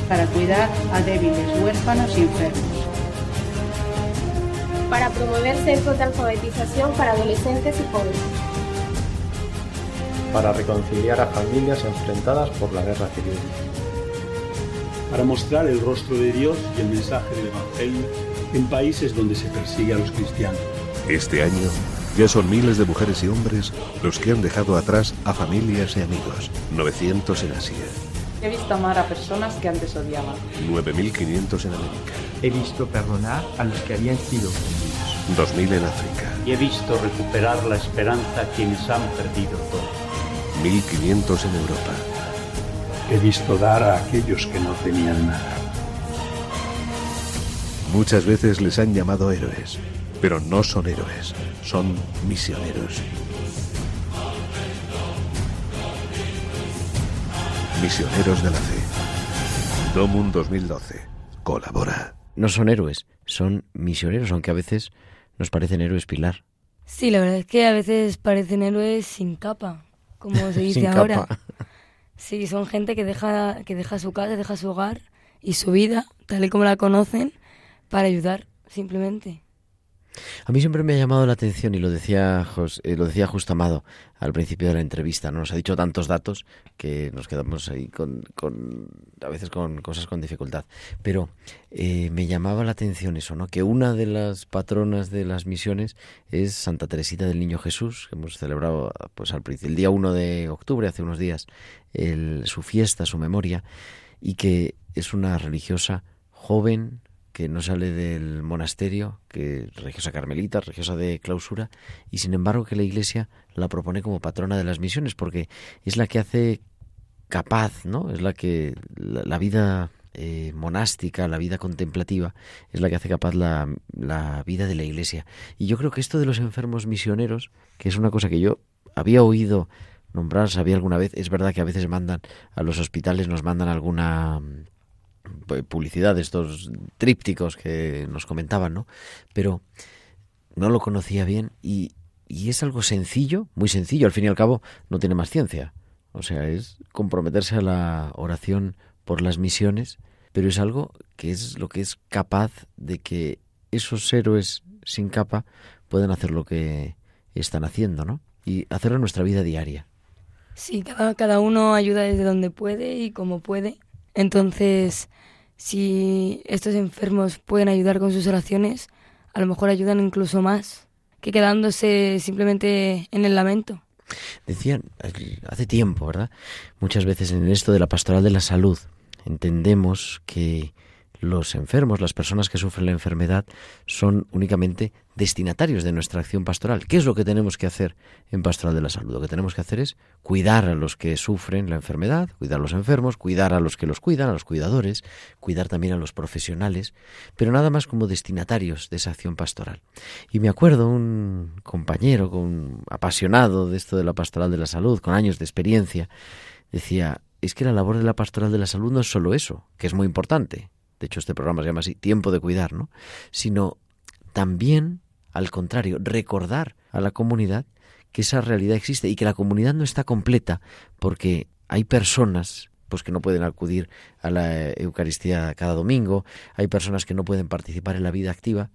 Speaker 12: Para cuidar a débiles, huérfanos y enfermos.
Speaker 13: Para promover centros de alfabetización para adolescentes y jóvenes.
Speaker 14: Para reconciliar a familias enfrentadas por la guerra civil.
Speaker 15: Para mostrar el rostro de Dios y el mensaje del Evangelio en países donde se persigue a los cristianos.
Speaker 10: Este año ya son miles de mujeres y hombres los que han dejado atrás a familias y amigos. 900 en Asia.
Speaker 12: He visto amar a personas que antes odiaban.
Speaker 10: 9.500 en América.
Speaker 16: He visto perdonar a los que habían sido ofendidos.
Speaker 10: 2.000 en África.
Speaker 11: Y he visto recuperar la esperanza a quienes han perdido todo.
Speaker 10: 1.500 en Europa.
Speaker 15: He visto dar a aquellos que no tenían nada.
Speaker 10: Muchas veces les han llamado héroes, pero no son héroes, son misioneros. Misioneros de la Fe. Domun 2012. Colabora.
Speaker 2: No son héroes, son misioneros, aunque a veces nos parecen héroes pilar.
Speaker 4: Sí, la verdad es que a veces parecen héroes sin capa, como se <laughs> dice
Speaker 2: Sin
Speaker 4: ahora.
Speaker 2: capa.
Speaker 4: Sí, son gente que deja, que deja su casa, deja su hogar y su vida, tal y como la conocen, para ayudar, simplemente.
Speaker 2: A mí siempre me ha llamado la atención y lo decía Jos- eh, lo decía Justo Amado al principio de la entrevista. ¿no? Nos ha dicho tantos datos que nos quedamos ahí con, con- a veces con cosas con dificultad. Pero eh, me llamaba la atención eso, ¿no? Que una de las patronas de las misiones es Santa Teresita del Niño Jesús, que hemos celebrado pues al el día 1 de octubre, hace unos días, el- su fiesta, su memoria, y que es una religiosa joven que no sale del monasterio, que religiosa carmelita, religiosa de clausura, y sin embargo que la Iglesia la propone como patrona de las misiones, porque es la que hace capaz, ¿no? Es la que la, vida eh, monástica, la vida contemplativa, es la que hace capaz la, la vida de la Iglesia. Y yo creo que esto de los enfermos misioneros, que es una cosa que yo había oído nombrar, sabía alguna vez, es verdad que a veces mandan a los hospitales, nos mandan alguna publicidad de estos trípticos que nos comentaban, ¿no? Pero no lo conocía bien y, y es algo sencillo, muy sencillo, al fin y al cabo no tiene más ciencia. O sea, es comprometerse a la oración por las misiones, pero es algo que es lo que es capaz de que esos héroes sin capa puedan hacer lo que están haciendo, ¿no? Y hacerlo en nuestra vida diaria.
Speaker 4: Sí, cada, cada uno ayuda desde donde puede y como puede. Entonces, si estos enfermos pueden ayudar con sus oraciones, a lo mejor ayudan incluso más que quedándose simplemente en el lamento.
Speaker 2: Decían hace tiempo, ¿verdad? Muchas veces en esto de la pastoral de la salud entendemos que los enfermos, las personas que sufren la enfermedad, son únicamente destinatarios de nuestra acción pastoral. ¿Qué es lo que tenemos que hacer en Pastoral de la Salud? Lo que tenemos que hacer es cuidar a los que sufren la enfermedad, cuidar a los enfermos, cuidar a los que los cuidan, a los cuidadores, cuidar también a los profesionales, pero nada más como destinatarios de esa acción pastoral. Y me acuerdo un compañero apasionado de esto de la Pastoral de la Salud, con años de experiencia, decía, es que la labor de la Pastoral de la Salud no es solo eso, que es muy importante, de hecho este programa se llama así, tiempo de cuidar, ¿no? Sino también, al contrario, recordar a la comunidad que esa realidad existe y que la comunidad no está completa porque hay personas pues que no pueden acudir a la Eucaristía cada domingo, hay personas que no pueden participar en la vida activa,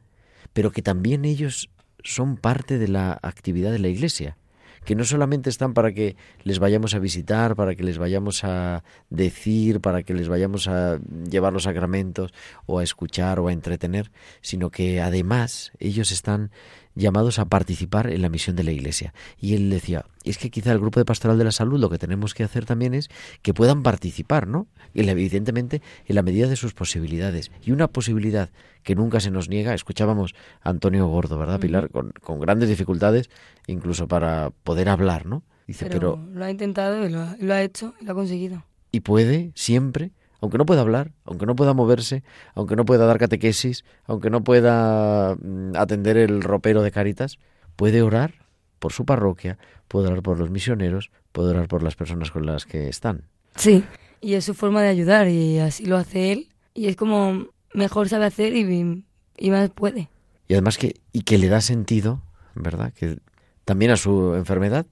Speaker 2: pero que también ellos son parte de la actividad de la Iglesia que no solamente están para que les vayamos a visitar, para que les vayamos a decir, para que les vayamos a llevar los sacramentos o a escuchar o a entretener, sino que además ellos están llamados a participar en la misión de la Iglesia. Y él decía, es que quizá el grupo de pastoral de la salud lo que tenemos que hacer también es que puedan participar, ¿no? Evidentemente en la medida de sus posibilidades. Y una posibilidad que nunca se nos niega, escuchábamos a Antonio Gordo, ¿verdad, Pilar? con, con, grandes dificultades, incluso para poder hablar, ¿no?
Speaker 4: Dice, pero, lo ha intentado y lo ha, lo ha hecho y lo ha conseguido.
Speaker 2: Y puede siempre aunque no pueda hablar, aunque no pueda moverse, aunque no pueda dar catequesis, aunque no pueda mm, atender el ropero de Caritas, puede orar por su parroquia, puede orar por los misioneros, puede orar por las personas con las que están.
Speaker 4: Sí, y es su forma de ayudar y así lo hace él y es como mejor sabe hacer y, y más puede.
Speaker 2: Y además que, y que le da sentido, ¿verdad? Que también a su enfermedad,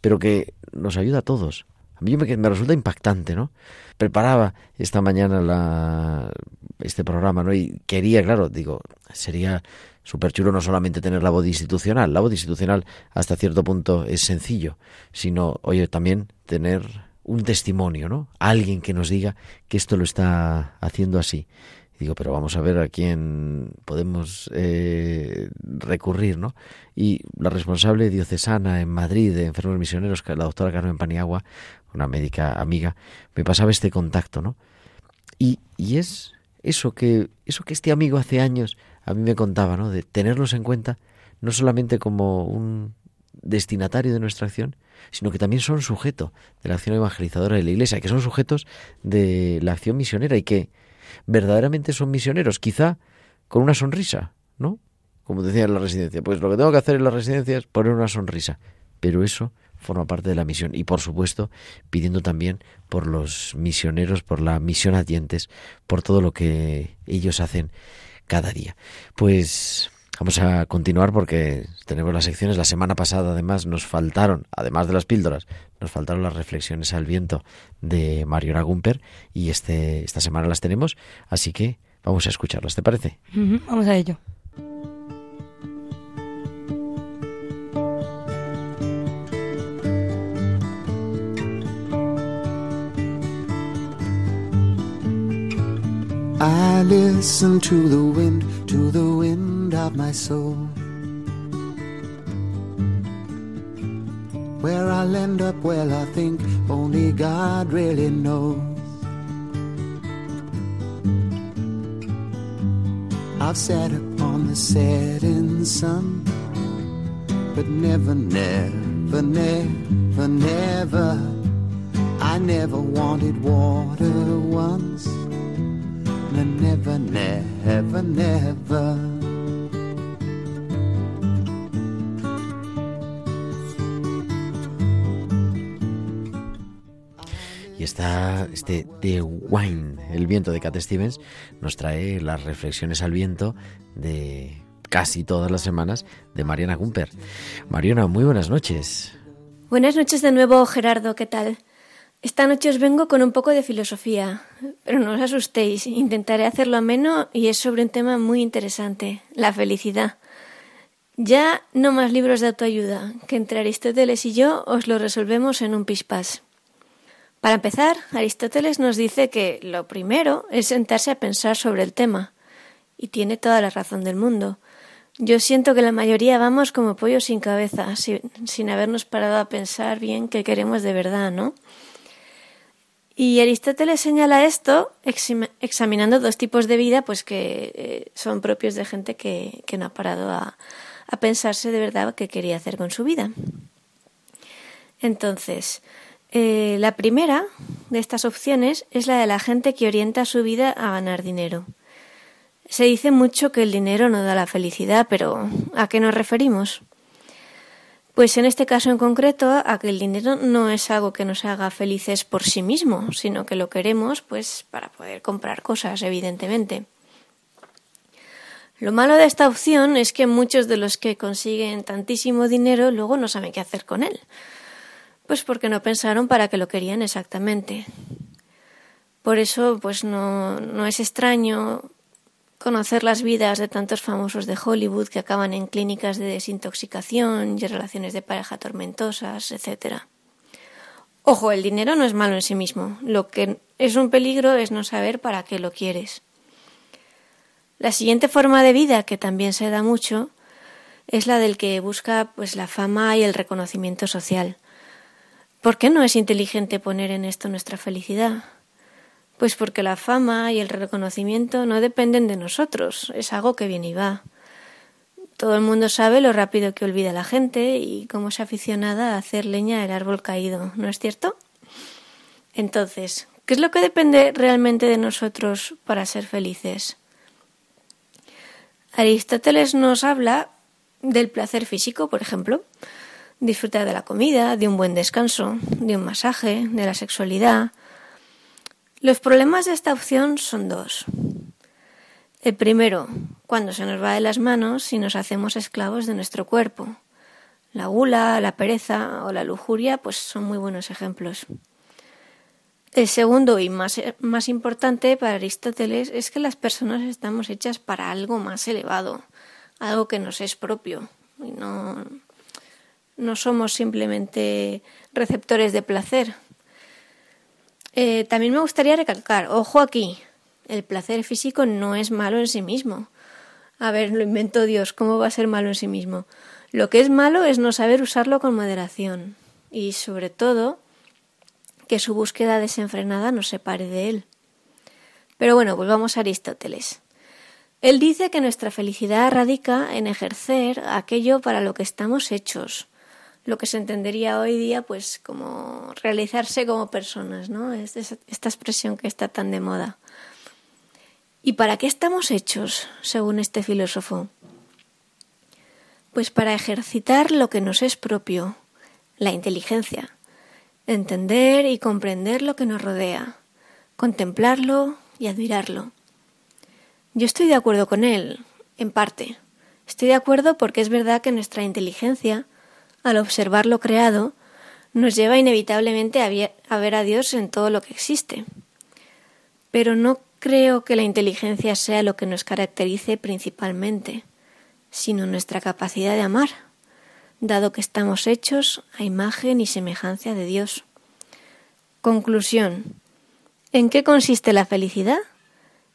Speaker 2: pero que nos ayuda a todos. A mí me, resulta impactante, ¿no? preparaba esta mañana la, este programa, ¿no? Y quería, claro, digo, sería súper chulo no solamente tener la voz institucional, la voz institucional hasta cierto punto es sencillo, sino, oye, también tener un testimonio, ¿no? Alguien que nos diga que esto lo está haciendo así. digo, pero vamos a ver a quién podemos eh, recurrir, ¿no? Y la responsable diocesana en Madrid de enfermos misioneros, la doctora Carmen Paniagua, una médica amiga, me pasaba este contacto, ¿no? Y, y es eso que, eso que este amigo hace años a mí me contaba, ¿no? De tenerlos en cuenta no solamente como un destinatario de nuestra acción, sino que también son sujeto de la acción evangelizadora de la Iglesia, que son sujetos de la acción misionera y que verdaderamente son misioneros, quizá con una sonrisa, ¿no? Como decía en la residencia, pues lo que tengo que hacer en la residencia es poner una sonrisa, pero eso forma parte de la misión. Y por supuesto, pidiendo también por los misioneros, por la misión a dientes, por todo lo que ellos hacen cada día. Pues vamos a continuar porque tenemos las secciones. La semana pasada además nos faltaron, además de las píldoras, nos faltaron las reflexiones al viento de Mario Gumper y este, esta semana las tenemos. Así que vamos a escucharlas, ¿te parece?
Speaker 4: vamos a ello.
Speaker 17: Listen to the wind, to the wind of my soul. Where I'll end up, well, I think only God really knows. I've sat upon the setting sun, but never, never, never, never. I never wanted water once never, never, never.
Speaker 2: Y está este The Wine, el viento de Cat Stevens, nos trae las reflexiones al viento de casi todas las semanas de Mariana Gumper. Mariana, muy buenas noches.
Speaker 13: Buenas noches de nuevo, Gerardo, ¿qué tal?
Speaker 18: Esta noche os vengo con un poco de filosofía, pero no os asustéis, intentaré hacerlo ameno y es sobre un tema muy interesante, la felicidad. Ya no más libros de autoayuda, que entre Aristóteles y yo os lo resolvemos en un pispás. Para empezar, Aristóteles nos dice que lo primero es sentarse a pensar sobre el tema, y tiene toda la razón del mundo. Yo siento que la mayoría vamos como pollos sin cabeza, sin, sin habernos parado a pensar bien qué queremos de verdad, ¿no? Y Aristóteles señala esto examinando dos tipos de vida, pues que eh, son propios de gente que, que no ha parado a, a, pensarse de verdad qué quería hacer con su vida. Entonces, eh, la primera de estas opciones es la de la gente que orienta su vida a ganar dinero. Se dice mucho que el dinero no da la felicidad, pero ¿a qué nos referimos? Pues en este caso en concreto, a que el dinero no es algo que nos haga felices por sí mismo, sino que lo queremos pues para poder comprar cosas, evidentemente. Lo malo de esta opción es que muchos de los que consiguen tantísimo dinero luego no saben qué hacer con él. Pues porque no pensaron para qué lo querían exactamente. Por eso, pues no, no es extraño conocer las vidas de tantos famosos de Hollywood que acaban en clínicas de desintoxicación y relaciones de pareja tormentosas, etc. Ojo, el dinero no es malo en sí mismo. Lo que es un peligro es no saber para qué lo quieres. La siguiente forma de vida que también se da mucho es la del que busca pues la fama y el reconocimiento social. ¿Por qué no es inteligente poner en esto nuestra felicidad? Pues porque la fama y el reconocimiento no dependen de nosotros, es algo que viene y va. Todo el mundo sabe lo rápido que olvida la gente y cómo es aficionada a hacer leña del árbol caído, ¿no es cierto? Entonces, ¿qué es lo que depende realmente de nosotros para ser felices? Aristóteles nos habla del placer físico, por ejemplo, disfrutar de la comida, de un buen descanso, de un masaje, de la sexualidad, los problemas de esta opción son dos. El primero, cuando se nos va de las manos y nos hacemos esclavos de nuestro cuerpo. La gula, la pereza o la lujuria pues son muy buenos ejemplos. El segundo y más, importante para Aristóteles es que las personas estamos hechas para algo más elevado, algo que nos es propio. Y no, no somos simplemente receptores de placer, eh, también me gustaría recalcar, ojo aquí, el placer físico no es malo en sí mismo. A ver, lo inventó Dios, ¿cómo va a ser malo en sí mismo? Lo que es malo es no saber usarlo con moderación y, sobre todo, que su búsqueda desenfrenada nos separe de él. Pero bueno, volvamos a Aristóteles. Él dice que nuestra felicidad radica en ejercer aquello para lo que estamos hechos, lo que se entendería hoy día pues como realizarse como personas, ¿no? Es esta expresión que está tan de moda. ¿Y para qué estamos hechos, según este filósofo? Pues para ejercitar lo que nos es propio, la inteligencia, entender y comprender lo que nos rodea, contemplarlo y admirarlo. Yo estoy de acuerdo con él, en parte. Estoy de acuerdo porque es verdad que nuestra inteligencia al observar lo creado, nos lleva inevitablemente a ver a Dios en todo lo que existe. Pero no creo que la inteligencia sea lo que nos caracterice principalmente, sino nuestra capacidad de amar, dado que estamos hechos a imagen y semejanza de Dios. Conclusión. ¿En qué consiste la felicidad?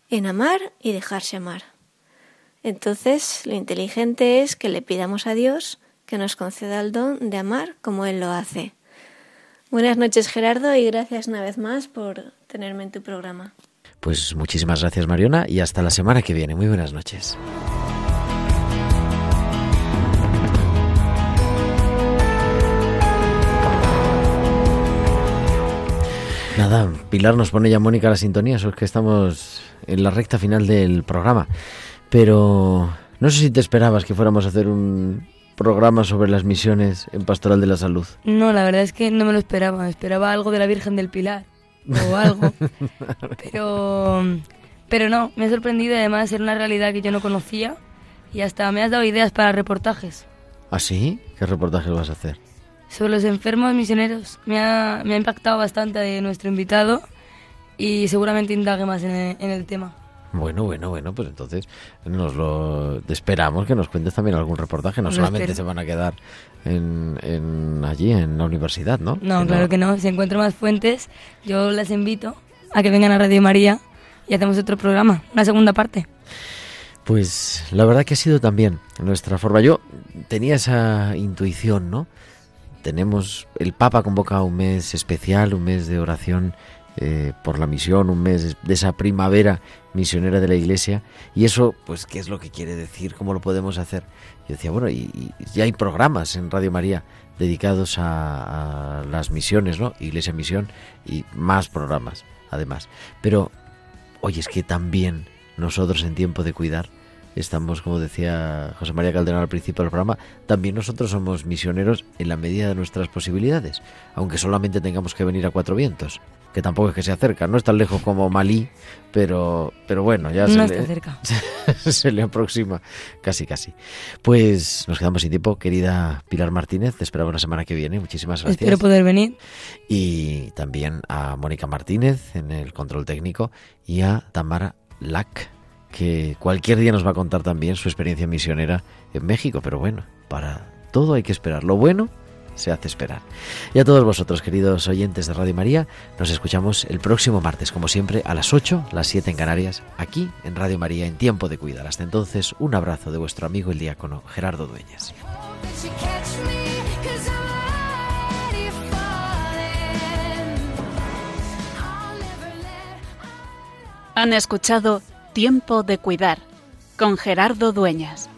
Speaker 18: En amar y dejarse amar. Entonces, lo inteligente es que le pidamos a Dios que nos conceda el don de amar como Él lo hace. Buenas noches Gerardo y gracias una vez más por tenerme en tu programa.
Speaker 2: Pues muchísimas gracias Mariona y hasta la semana que viene. Muy buenas noches. Nada, Pilar nos pone ya Mónica la sintonía, eso es que estamos en la recta final del programa. Pero no sé si te esperabas que fuéramos a hacer un, programa sobre las misiones en Pastoral de la Salud?
Speaker 4: No, la verdad es que no me lo esperaba. Esperaba algo de la Virgen del Pilar o algo. <laughs> pero, pero no, me ha sorprendido además era una realidad que yo no conocía y hasta me has dado ideas para reportajes.
Speaker 2: ¿Ah, sí? ¿Qué reportajes vas a hacer?
Speaker 4: sobre los enfermos misioneros. Me ha, me ha impactado bastante de nuestro invitado y seguramente indague más en el, en el tema.
Speaker 2: Bueno, bueno, bueno, pues entonces nos lo esperamos que nos cuentes también algún reportaje. No solamente
Speaker 4: espero.
Speaker 2: se van a quedar en, en allí en la universidad, ¿no?
Speaker 4: No, claro que no. Si encuentro más fuentes, yo las invito a que vengan a Radio María y hacemos otro programa, una segunda parte.
Speaker 2: Pues la verdad que ha sido también nuestra forma. Yo tenía esa intuición, ¿no? Tenemos, el Papa convoca un mes especial, un mes de oración eh, por la misión, un mes de esa primavera misionera de la Iglesia. Y eso, pues, ¿qué es lo que quiere decir? ¿Cómo lo podemos hacer? Yo decía, bueno, y, y ya hay programas en Radio María dedicados a, a las misiones, ¿no? Iglesia Misión y más programas, además. Pero, oye, es que también nosotros en tiempo de cuidar estamos, como decía José María Calderón al principio del programa, también nosotros somos misioneros en la medida de nuestras posibilidades, aunque solamente tengamos que venir a cuatro vientos, que tampoco es que se acerca, no es tan lejos como Malí, pero, pero bueno, ya
Speaker 4: No
Speaker 2: se,
Speaker 4: está
Speaker 2: le,
Speaker 4: cerca. <laughs>
Speaker 2: se le aproxima casi casi. Pues nos quedamos sin tiempo, querida Pilar Martínez, te esperamos la semana que viene, muchísimas gracias.
Speaker 4: Espero poder venir.
Speaker 2: Y también a Mónica Martínez en el control técnico y a Tamara Lack, que cualquier día nos va a contar también su experiencia misionera en México. Pero bueno, para todo hay que esperar. Lo bueno se hace esperar. Y a todos vosotros, queridos oyentes de Radio María, nos escuchamos el próximo martes, como siempre, a las 8, las 7 en Canarias, aquí en Radio María, en Tiempo de Cuidar. Hasta entonces, un abrazo de vuestro amigo el diácono Gerardo Dueñas.
Speaker 1: Han escuchado Tiempo de Cuidar con Gerardo Dueñas.